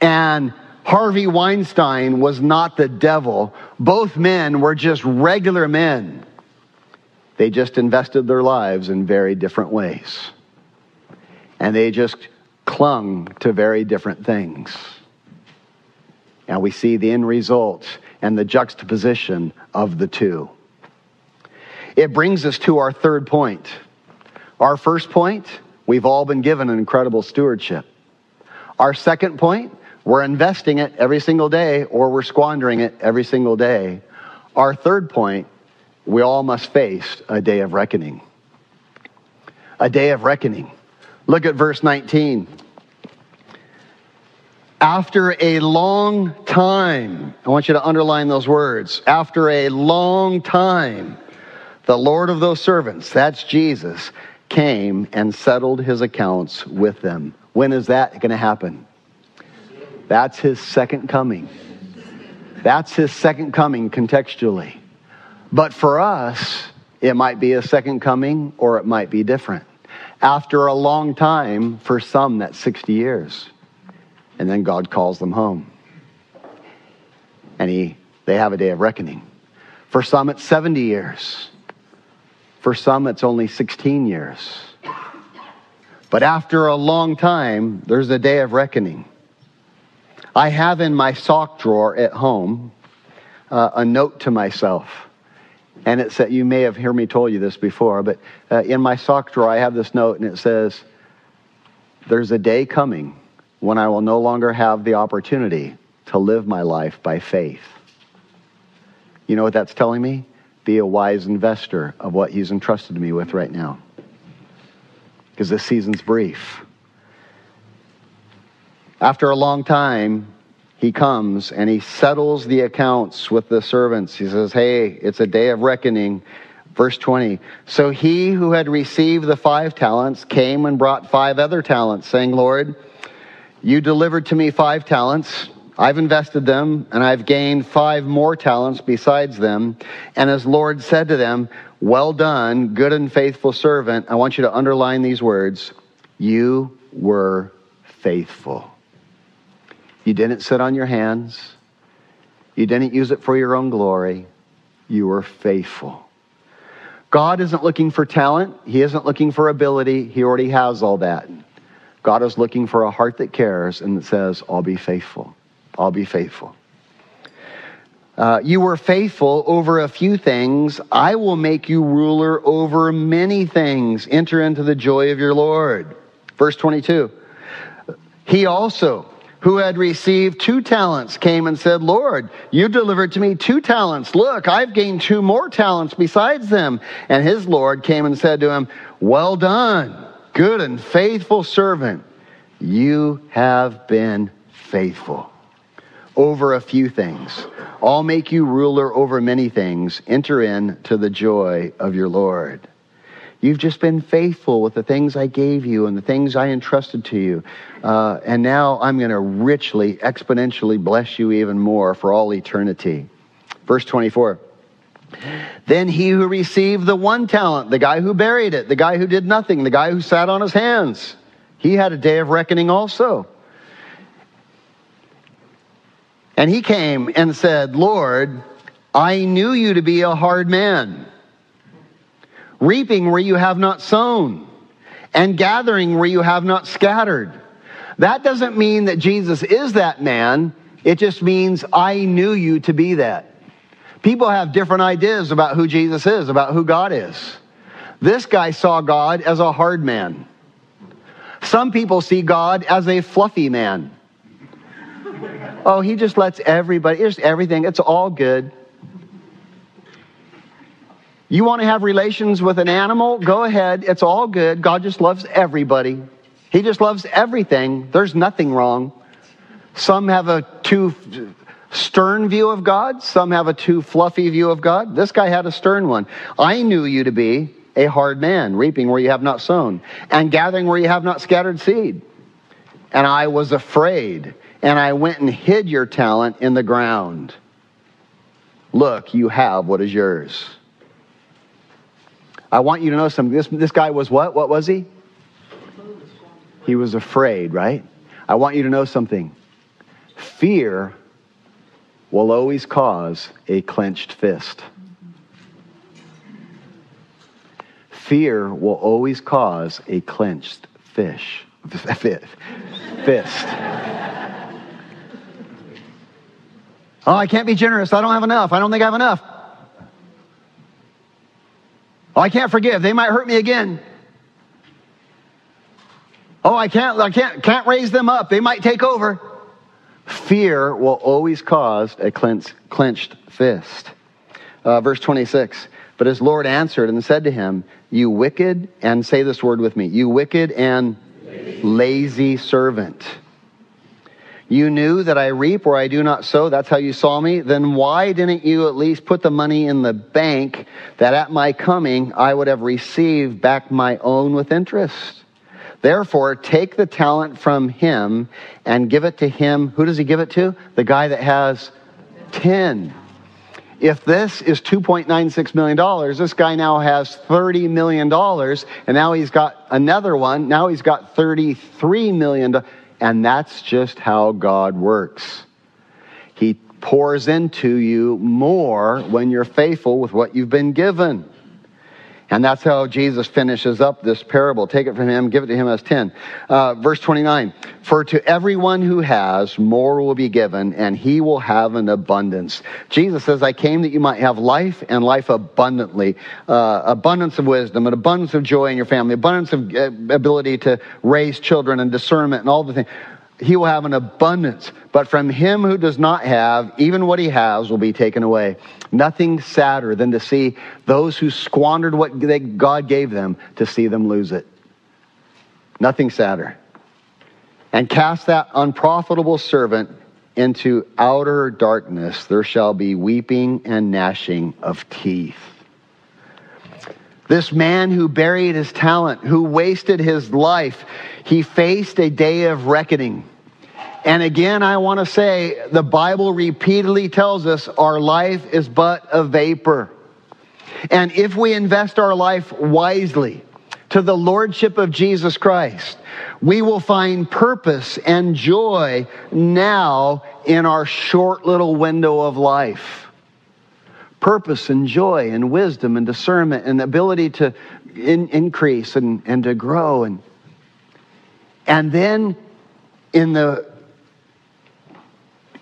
and Harvey Weinstein was not the devil. Both men were just regular men. They just invested their lives in very different ways. And they just clung to very different things. And we see the end result and the juxtaposition of the two. It brings us to our third point. Our first point, we've all been given an incredible stewardship. Our second point, we're investing it every single day or we're squandering it every single day. Our third point, we all must face a day of reckoning. A day of reckoning. Look at verse 19. After a long time, I want you to underline those words. After a long time, the Lord of those servants, that's Jesus, came and settled his accounts with them. When is that going to happen? That's his second coming. That's his second coming contextually. But for us, it might be a second coming or it might be different. After a long time, for some, that's 60 years. And then God calls them home. And he, they have a day of reckoning. For some, it's 70 years. For some, it's only 16 years. But after a long time, there's a day of reckoning. I have in my sock drawer at home uh, a note to myself. And it said, you may have heard me told you this before, but uh, in my sock drawer, I have this note and it says, There's a day coming when I will no longer have the opportunity to live my life by faith. You know what that's telling me? Be a wise investor of what He's entrusted me with right now. Because this season's brief. After a long time, he comes and he settles the accounts with the servants. He says, Hey, it's a day of reckoning. Verse 20. So he who had received the five talents came and brought five other talents, saying, Lord, you delivered to me five talents. I've invested them, and I've gained five more talents besides them. And as Lord said to them, Well done, good and faithful servant. I want you to underline these words You were faithful. You didn't sit on your hands. You didn't use it for your own glory. You were faithful. God isn't looking for talent. He isn't looking for ability. He already has all that. God is looking for a heart that cares and that says, I'll be faithful. I'll be faithful. Uh, you were faithful over a few things. I will make you ruler over many things. Enter into the joy of your Lord. Verse 22. He also who had received two talents came and said, Lord, you delivered to me two talents. Look, I've gained two more talents besides them. And his Lord came and said to him, Well done, good and faithful servant. You have been faithful over a few things. I'll make you ruler over many things. Enter in to the joy of your Lord. You've just been faithful with the things I gave you and the things I entrusted to you. Uh, and now I'm going to richly, exponentially bless you even more for all eternity. Verse 24. Then he who received the one talent, the guy who buried it, the guy who did nothing, the guy who sat on his hands, he had a day of reckoning also. And he came and said, Lord, I knew you to be a hard man reaping where you have not sown, and gathering where you have not scattered. That doesn't mean that Jesus is that man. It just means I knew you to be that. People have different ideas about who Jesus is, about who God is. This guy saw God as a hard man. Some people see God as a fluffy man. Oh, he just lets everybody, just everything, it's all good. You want to have relations with an animal? Go ahead. It's all good. God just loves everybody. He just loves everything. There's nothing wrong. Some have a too stern view of God, some have a too fluffy view of God. This guy had a stern one. I knew you to be a hard man, reaping where you have not sown, and gathering where you have not scattered seed. And I was afraid, and I went and hid your talent in the ground. Look, you have what is yours. I want you to know something. This, this guy was what? What was he? He was afraid, right? I want you to know something. Fear will always cause a clenched fist. Fear will always cause a clenched fish. Fist. Oh, I can't be generous. I don't have enough. I don't think I have enough. Oh, I can't forgive. They might hurt me again. Oh, I can't, I can't, can't raise them up. They might take over. Fear will always cause a clenched, clenched fist. Uh, verse 26. But his Lord answered and said to him, You wicked, and say this word with me, you wicked and lazy, lazy servant. You knew that I reap where I do not sow. That's how you saw me. Then why didn't you at least put the money in the bank that at my coming I would have received back my own with interest? Therefore, take the talent from him and give it to him. Who does he give it to? The guy that has 10. If this is $2.96 million, this guy now has $30 million, and now he's got another one. Now he's got $33 million. And that's just how God works. He pours into you more when you're faithful with what you've been given. And that's how Jesus finishes up this parable. Take it from him, give it to him as 10. Uh, verse 29 For to everyone who has, more will be given, and he will have an abundance. Jesus says, I came that you might have life and life abundantly. Uh, abundance of wisdom, an abundance of joy in your family, abundance of uh, ability to raise children and discernment and all the things he will have an abundance. But from him who does not have, even what he has will be taken away. Nothing sadder than to see those who squandered what they, God gave them to see them lose it. Nothing sadder. And cast that unprofitable servant into outer darkness. There shall be weeping and gnashing of teeth. This man who buried his talent, who wasted his life, he faced a day of reckoning. And again, I want to say the Bible repeatedly tells us our life is but a vapor. And if we invest our life wisely to the Lordship of Jesus Christ, we will find purpose and joy now in our short little window of life purpose and joy and wisdom and discernment and the ability to in, increase and, and to grow. And, and then in the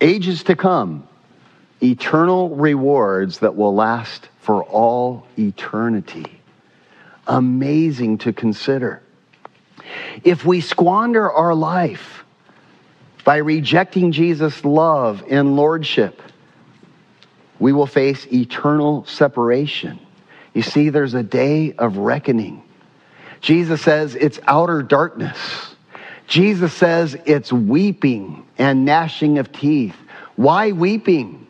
ages to come, eternal rewards that will last for all eternity. Amazing to consider. If we squander our life by rejecting Jesus' love and lordship, we will face eternal separation. You see, there's a day of reckoning. Jesus says it's outer darkness. Jesus says it's weeping and gnashing of teeth. Why weeping?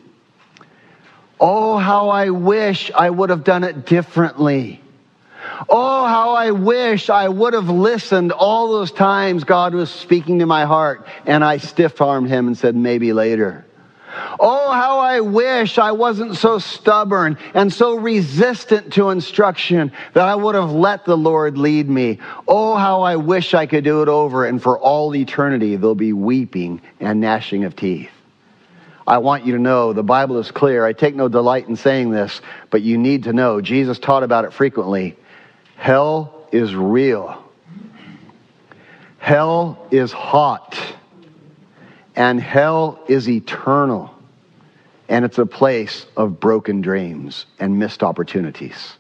Oh, how I wish I would have done it differently. Oh, how I wish I would have listened all those times God was speaking to my heart and I stiff armed him and said, maybe later. Oh, how I wish I wasn't so stubborn and so resistant to instruction that I would have let the Lord lead me. Oh, how I wish I could do it over and for all eternity there'll be weeping and gnashing of teeth. I want you to know the Bible is clear. I take no delight in saying this, but you need to know Jesus taught about it frequently. Hell is real. Hell is hot and hell is eternal. And it's a place of broken dreams and missed opportunities.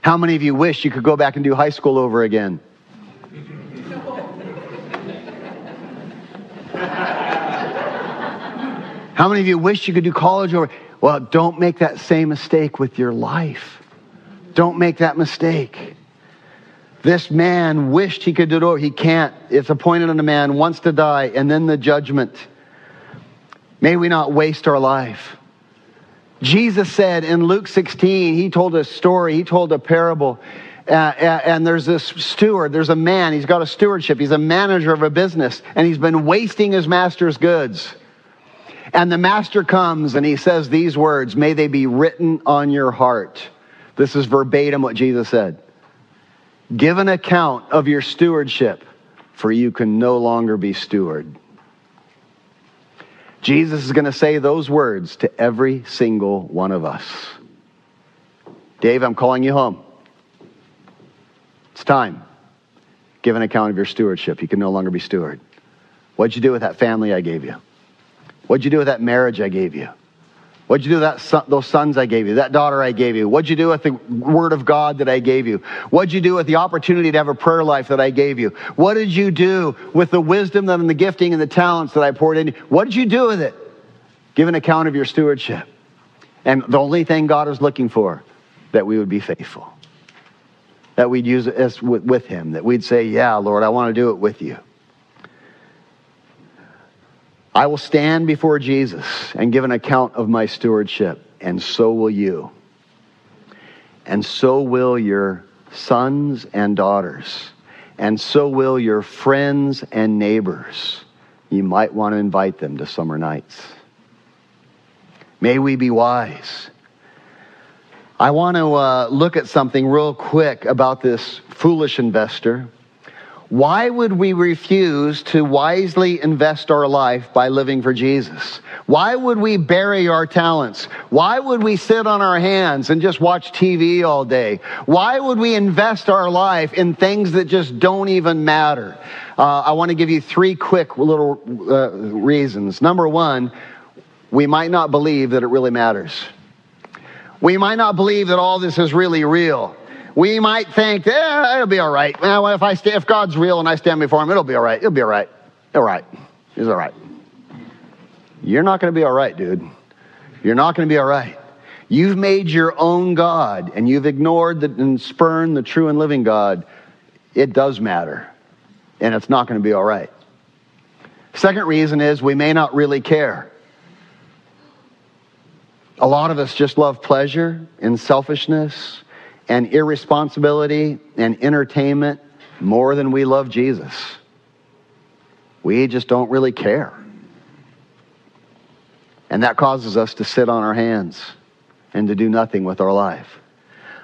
How many of you wish you could go back and do high school over again? How many of you wish you could do college over? Well, don't make that same mistake with your life. Don't make that mistake. This man wished he could do it over. He can't. It's appointed on a man once to die and then the judgment. May we not waste our life. Jesus said in Luke 16, he told a story, he told a parable. Uh, uh, and there's this steward, there's a man, he's got a stewardship, he's a manager of a business, and he's been wasting his master's goods. And the master comes and he says these words, May they be written on your heart. This is verbatim what Jesus said. Give an account of your stewardship, for you can no longer be steward. Jesus is going to say those words to every single one of us. Dave, I'm calling you home. It's time. Give an account of your stewardship. You can no longer be steward. What'd you do with that family I gave you? What'd you do with that marriage I gave you? What'd you do with son, those sons I gave you, that daughter I gave you? What'd you do with the word of God that I gave you? What'd you do with the opportunity to have a prayer life that I gave you? What did you do with the wisdom that and the gifting and the talents that I poured in? you? What did you do with it? Give an account of your stewardship. And the only thing God is looking for, that we would be faithful. That we'd use it with Him. That we'd say, yeah, Lord, I want to do it with you. I will stand before Jesus and give an account of my stewardship, and so will you. And so will your sons and daughters, and so will your friends and neighbors. You might want to invite them to summer nights. May we be wise. I want to uh, look at something real quick about this foolish investor. Why would we refuse to wisely invest our life by living for Jesus? Why would we bury our talents? Why would we sit on our hands and just watch TV all day? Why would we invest our life in things that just don't even matter? Uh, I want to give you three quick little uh, reasons. Number one, we might not believe that it really matters. We might not believe that all this is really real we might think, it'll be all right. Well, if I stay, if God's real and I stand before Him, it'll be all right. It'll be all right. All right. It's all right. You're not going to be all right, dude. You're not going to be all right. You've made your own God and you've ignored the, and spurned the true and living God. It does matter. And it's not going to be all right. Second reason is we may not really care. A lot of us just love pleasure and selfishness and irresponsibility and entertainment more than we love Jesus. We just don't really care. And that causes us to sit on our hands and to do nothing with our life.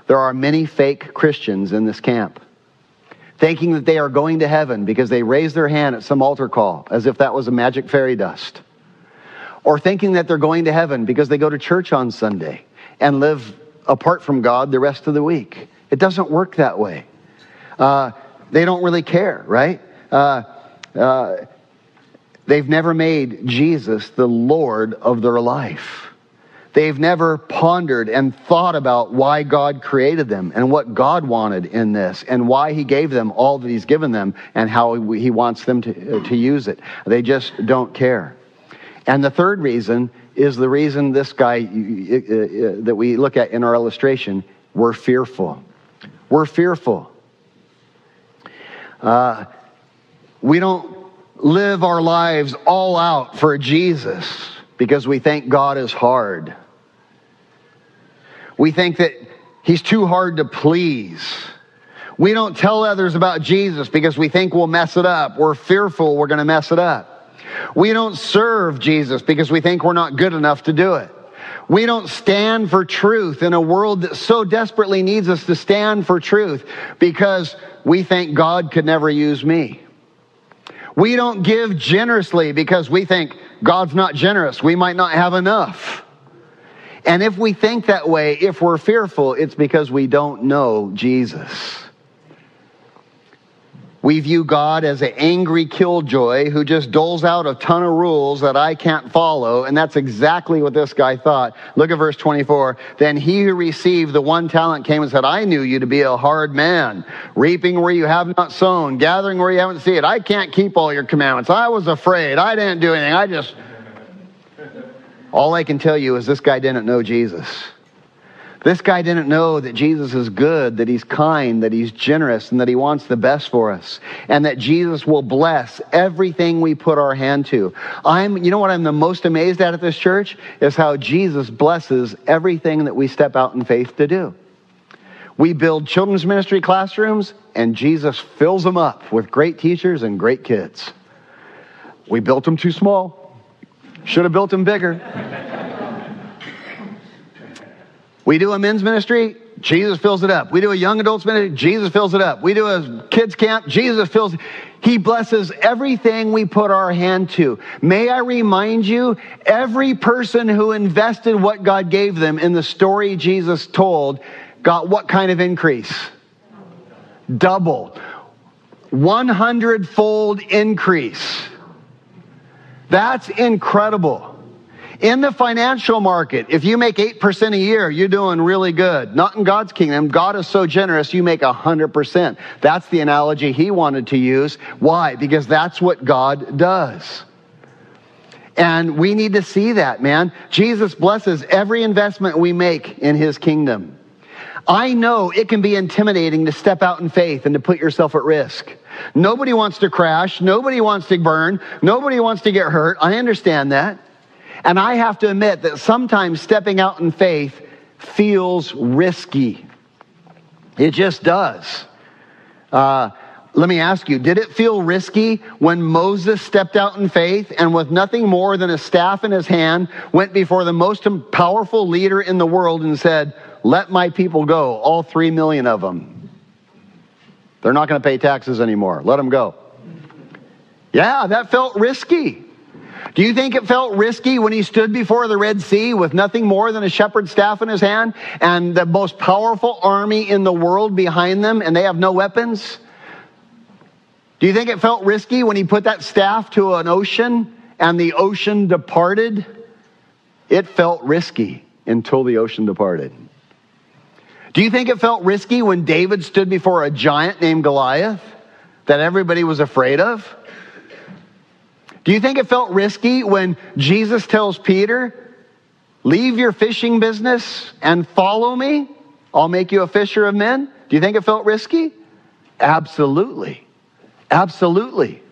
There are many fake Christians in this camp thinking that they are going to heaven because they raise their hand at some altar call as if that was a magic fairy dust. Or thinking that they're going to heaven because they go to church on Sunday and live apart from God the rest of the week. It doesn't work that way. Uh, they don't really care, right? Uh, uh, they've never made Jesus the Lord of their life. They've never pondered and thought about why God created them and what God wanted in this and why He gave them all that He's given them and how He wants them to, to use it. They just don't care. And the third reason is the reason this guy uh, uh, that we look at in our illustration, we're fearful. We're fearful. Uh, we don't live our lives all out for Jesus because we think God is hard. We think that He's too hard to please. We don't tell others about Jesus because we think we'll mess it up. We're fearful we're going to mess it up. We don't serve Jesus because we think we're not good enough to do it. We don't stand for truth in a world that so desperately needs us to stand for truth because we think God could never use me. We don't give generously because we think God's not generous. We might not have enough. And if we think that way, if we're fearful, it's because we don't know Jesus. We view God as an angry killjoy who just doles out a ton of rules that I can't follow. And that's exactly what this guy thought. Look at verse 24. Then he who received the one talent came and said, I knew you to be a hard man, reaping where you have not sown, gathering where you haven't seen. I can't keep all your commandments. I was afraid. I didn't do anything. I just. All I can tell you is this guy didn't know Jesus. This guy didn't know that Jesus is good, that he's kind, that he's generous, and that he wants the best for us, and that Jesus will bless everything we put our hand to. I'm, you know what I'm the most amazed at at this church? Is how Jesus blesses everything that we step out in faith to do. We build children's ministry classrooms, and Jesus fills them up with great teachers and great kids. We built them too small. Should have built them bigger. We do a men's ministry, Jesus fills it up. We do a young adults ministry, Jesus fills it up. We do a kids camp, Jesus fills He blesses everything we put our hand to. May I remind you, every person who invested what God gave them in the story Jesus told got what kind of increase? Double. 100 fold increase. That's incredible. In the financial market, if you make 8% a year, you're doing really good. Not in God's kingdom. God is so generous, you make 100%. That's the analogy he wanted to use. Why? Because that's what God does. And we need to see that, man. Jesus blesses every investment we make in his kingdom. I know it can be intimidating to step out in faith and to put yourself at risk. Nobody wants to crash. Nobody wants to burn. Nobody wants to get hurt. I understand that. And I have to admit that sometimes stepping out in faith feels risky. It just does. Uh, let me ask you, did it feel risky when Moses stepped out in faith and with nothing more than a staff in his hand went before the most powerful leader in the world and said, Let my people go, all three million of them? They're not going to pay taxes anymore. Let them go. Yeah, that felt risky. Do you think it felt risky when he stood before the Red Sea with nothing more than a shepherd's staff in his hand and the most powerful army in the world behind them and they have no weapons? Do you think it felt risky when he put that staff to an ocean and the ocean departed? It felt risky until the ocean departed. Do you think it felt risky when David stood before a giant named Goliath that everybody was afraid of? Do you think it felt risky when Jesus tells Peter, Leave your fishing business and follow me? I'll make you a fisher of men. Do you think it felt risky? Absolutely. Absolutely.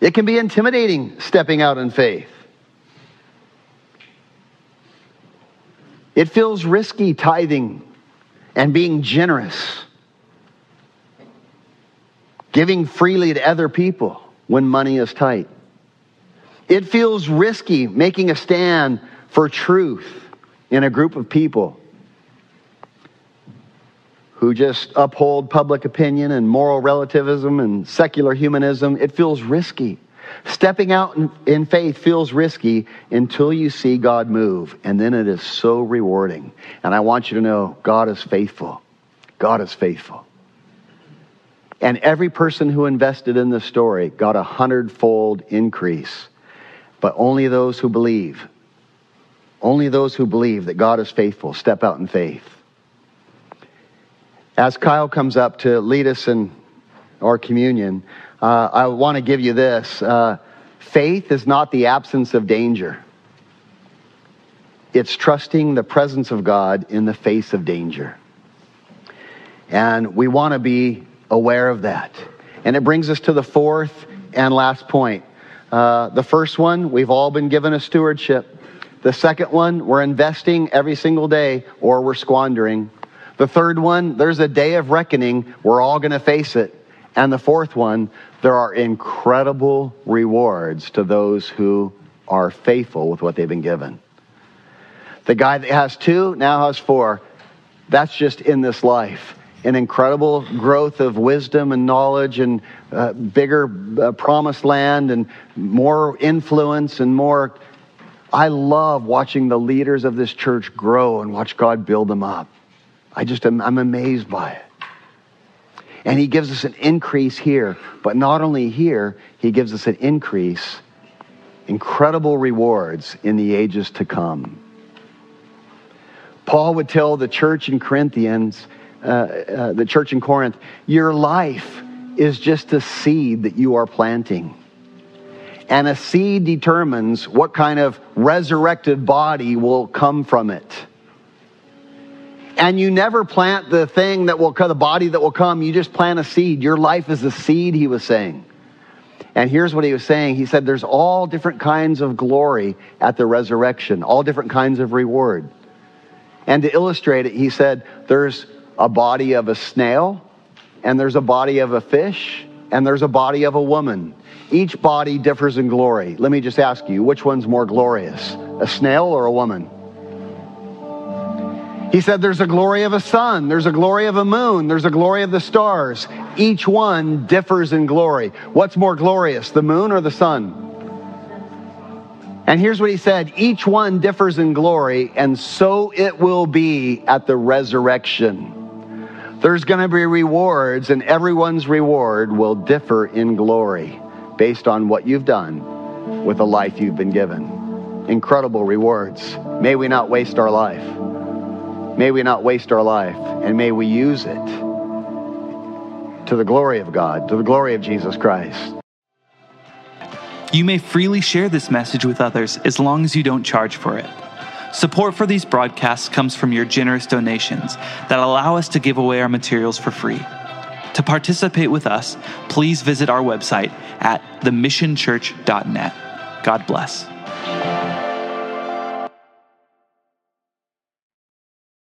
It can be intimidating stepping out in faith. It feels risky tithing and being generous, giving freely to other people when money is tight. It feels risky making a stand for truth in a group of people who just uphold public opinion and moral relativism and secular humanism. It feels risky. Stepping out in, faith feels risky until you see God move, and then it is so rewarding. And I want you to know God is faithful. God is faithful. And every person who invested in this story got a hundredfold increase. But only those who believe, only those who believe that God is faithful step out in faith. As Kyle comes up to lead us in our communion, uh, I want to give you this. Uh, faith is not the absence of danger. It's trusting the presence of God in the face of danger. And we want to be aware of that. And it brings us to the fourth and last point. Uh, the first one, we've all been given a stewardship. The second one, we're investing every single day or we're squandering. The third one, there's a day of reckoning. We're all going to face it. And the fourth one, there are incredible rewards to those who are faithful with what they've been given. The guy that has two now has four. That's just in this life an incredible growth of wisdom and knowledge and uh, bigger uh, promised land and more influence and more. I love watching the leaders of this church grow and watch God build them up. I just am, I'm amazed by it. And he gives us an increase here, but not only here, he gives us an increase, incredible rewards in the ages to come. Paul would tell the church in Corinthians, uh, uh, the church in Corinth, your life is just a seed that you are planting. And a seed determines what kind of resurrected body will come from it. And you never plant the thing that will come, the body that will come. You just plant a seed. Your life is a seed, he was saying. And here's what he was saying. He said, There's all different kinds of glory at the resurrection, all different kinds of reward. And to illustrate it, he said, There's a body of a snail, and there's a body of a fish, and there's a body of a woman. Each body differs in glory. Let me just ask you, which one's more glorious, a snail or a woman? He said there's a glory of a sun, there's a glory of a moon, there's a glory of the stars. Each one differs in glory. What's more glorious, the moon or the sun? And here's what he said each one differs in glory, and so it will be at the resurrection. There's going to be rewards, and everyone's reward will differ in glory based on what you've done with the life you've been given. Incredible rewards. May we not waste our life. May we not waste our life, and may we use it to the glory of God, to the glory of Jesus Christ. You may freely share this message with others as long as you don't charge for it. Support for these broadcasts comes from your generous donations that allow us to give away our materials for free. To participate with us, please visit our website at themissionchurch.net. God bless.